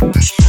Thank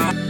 Bye.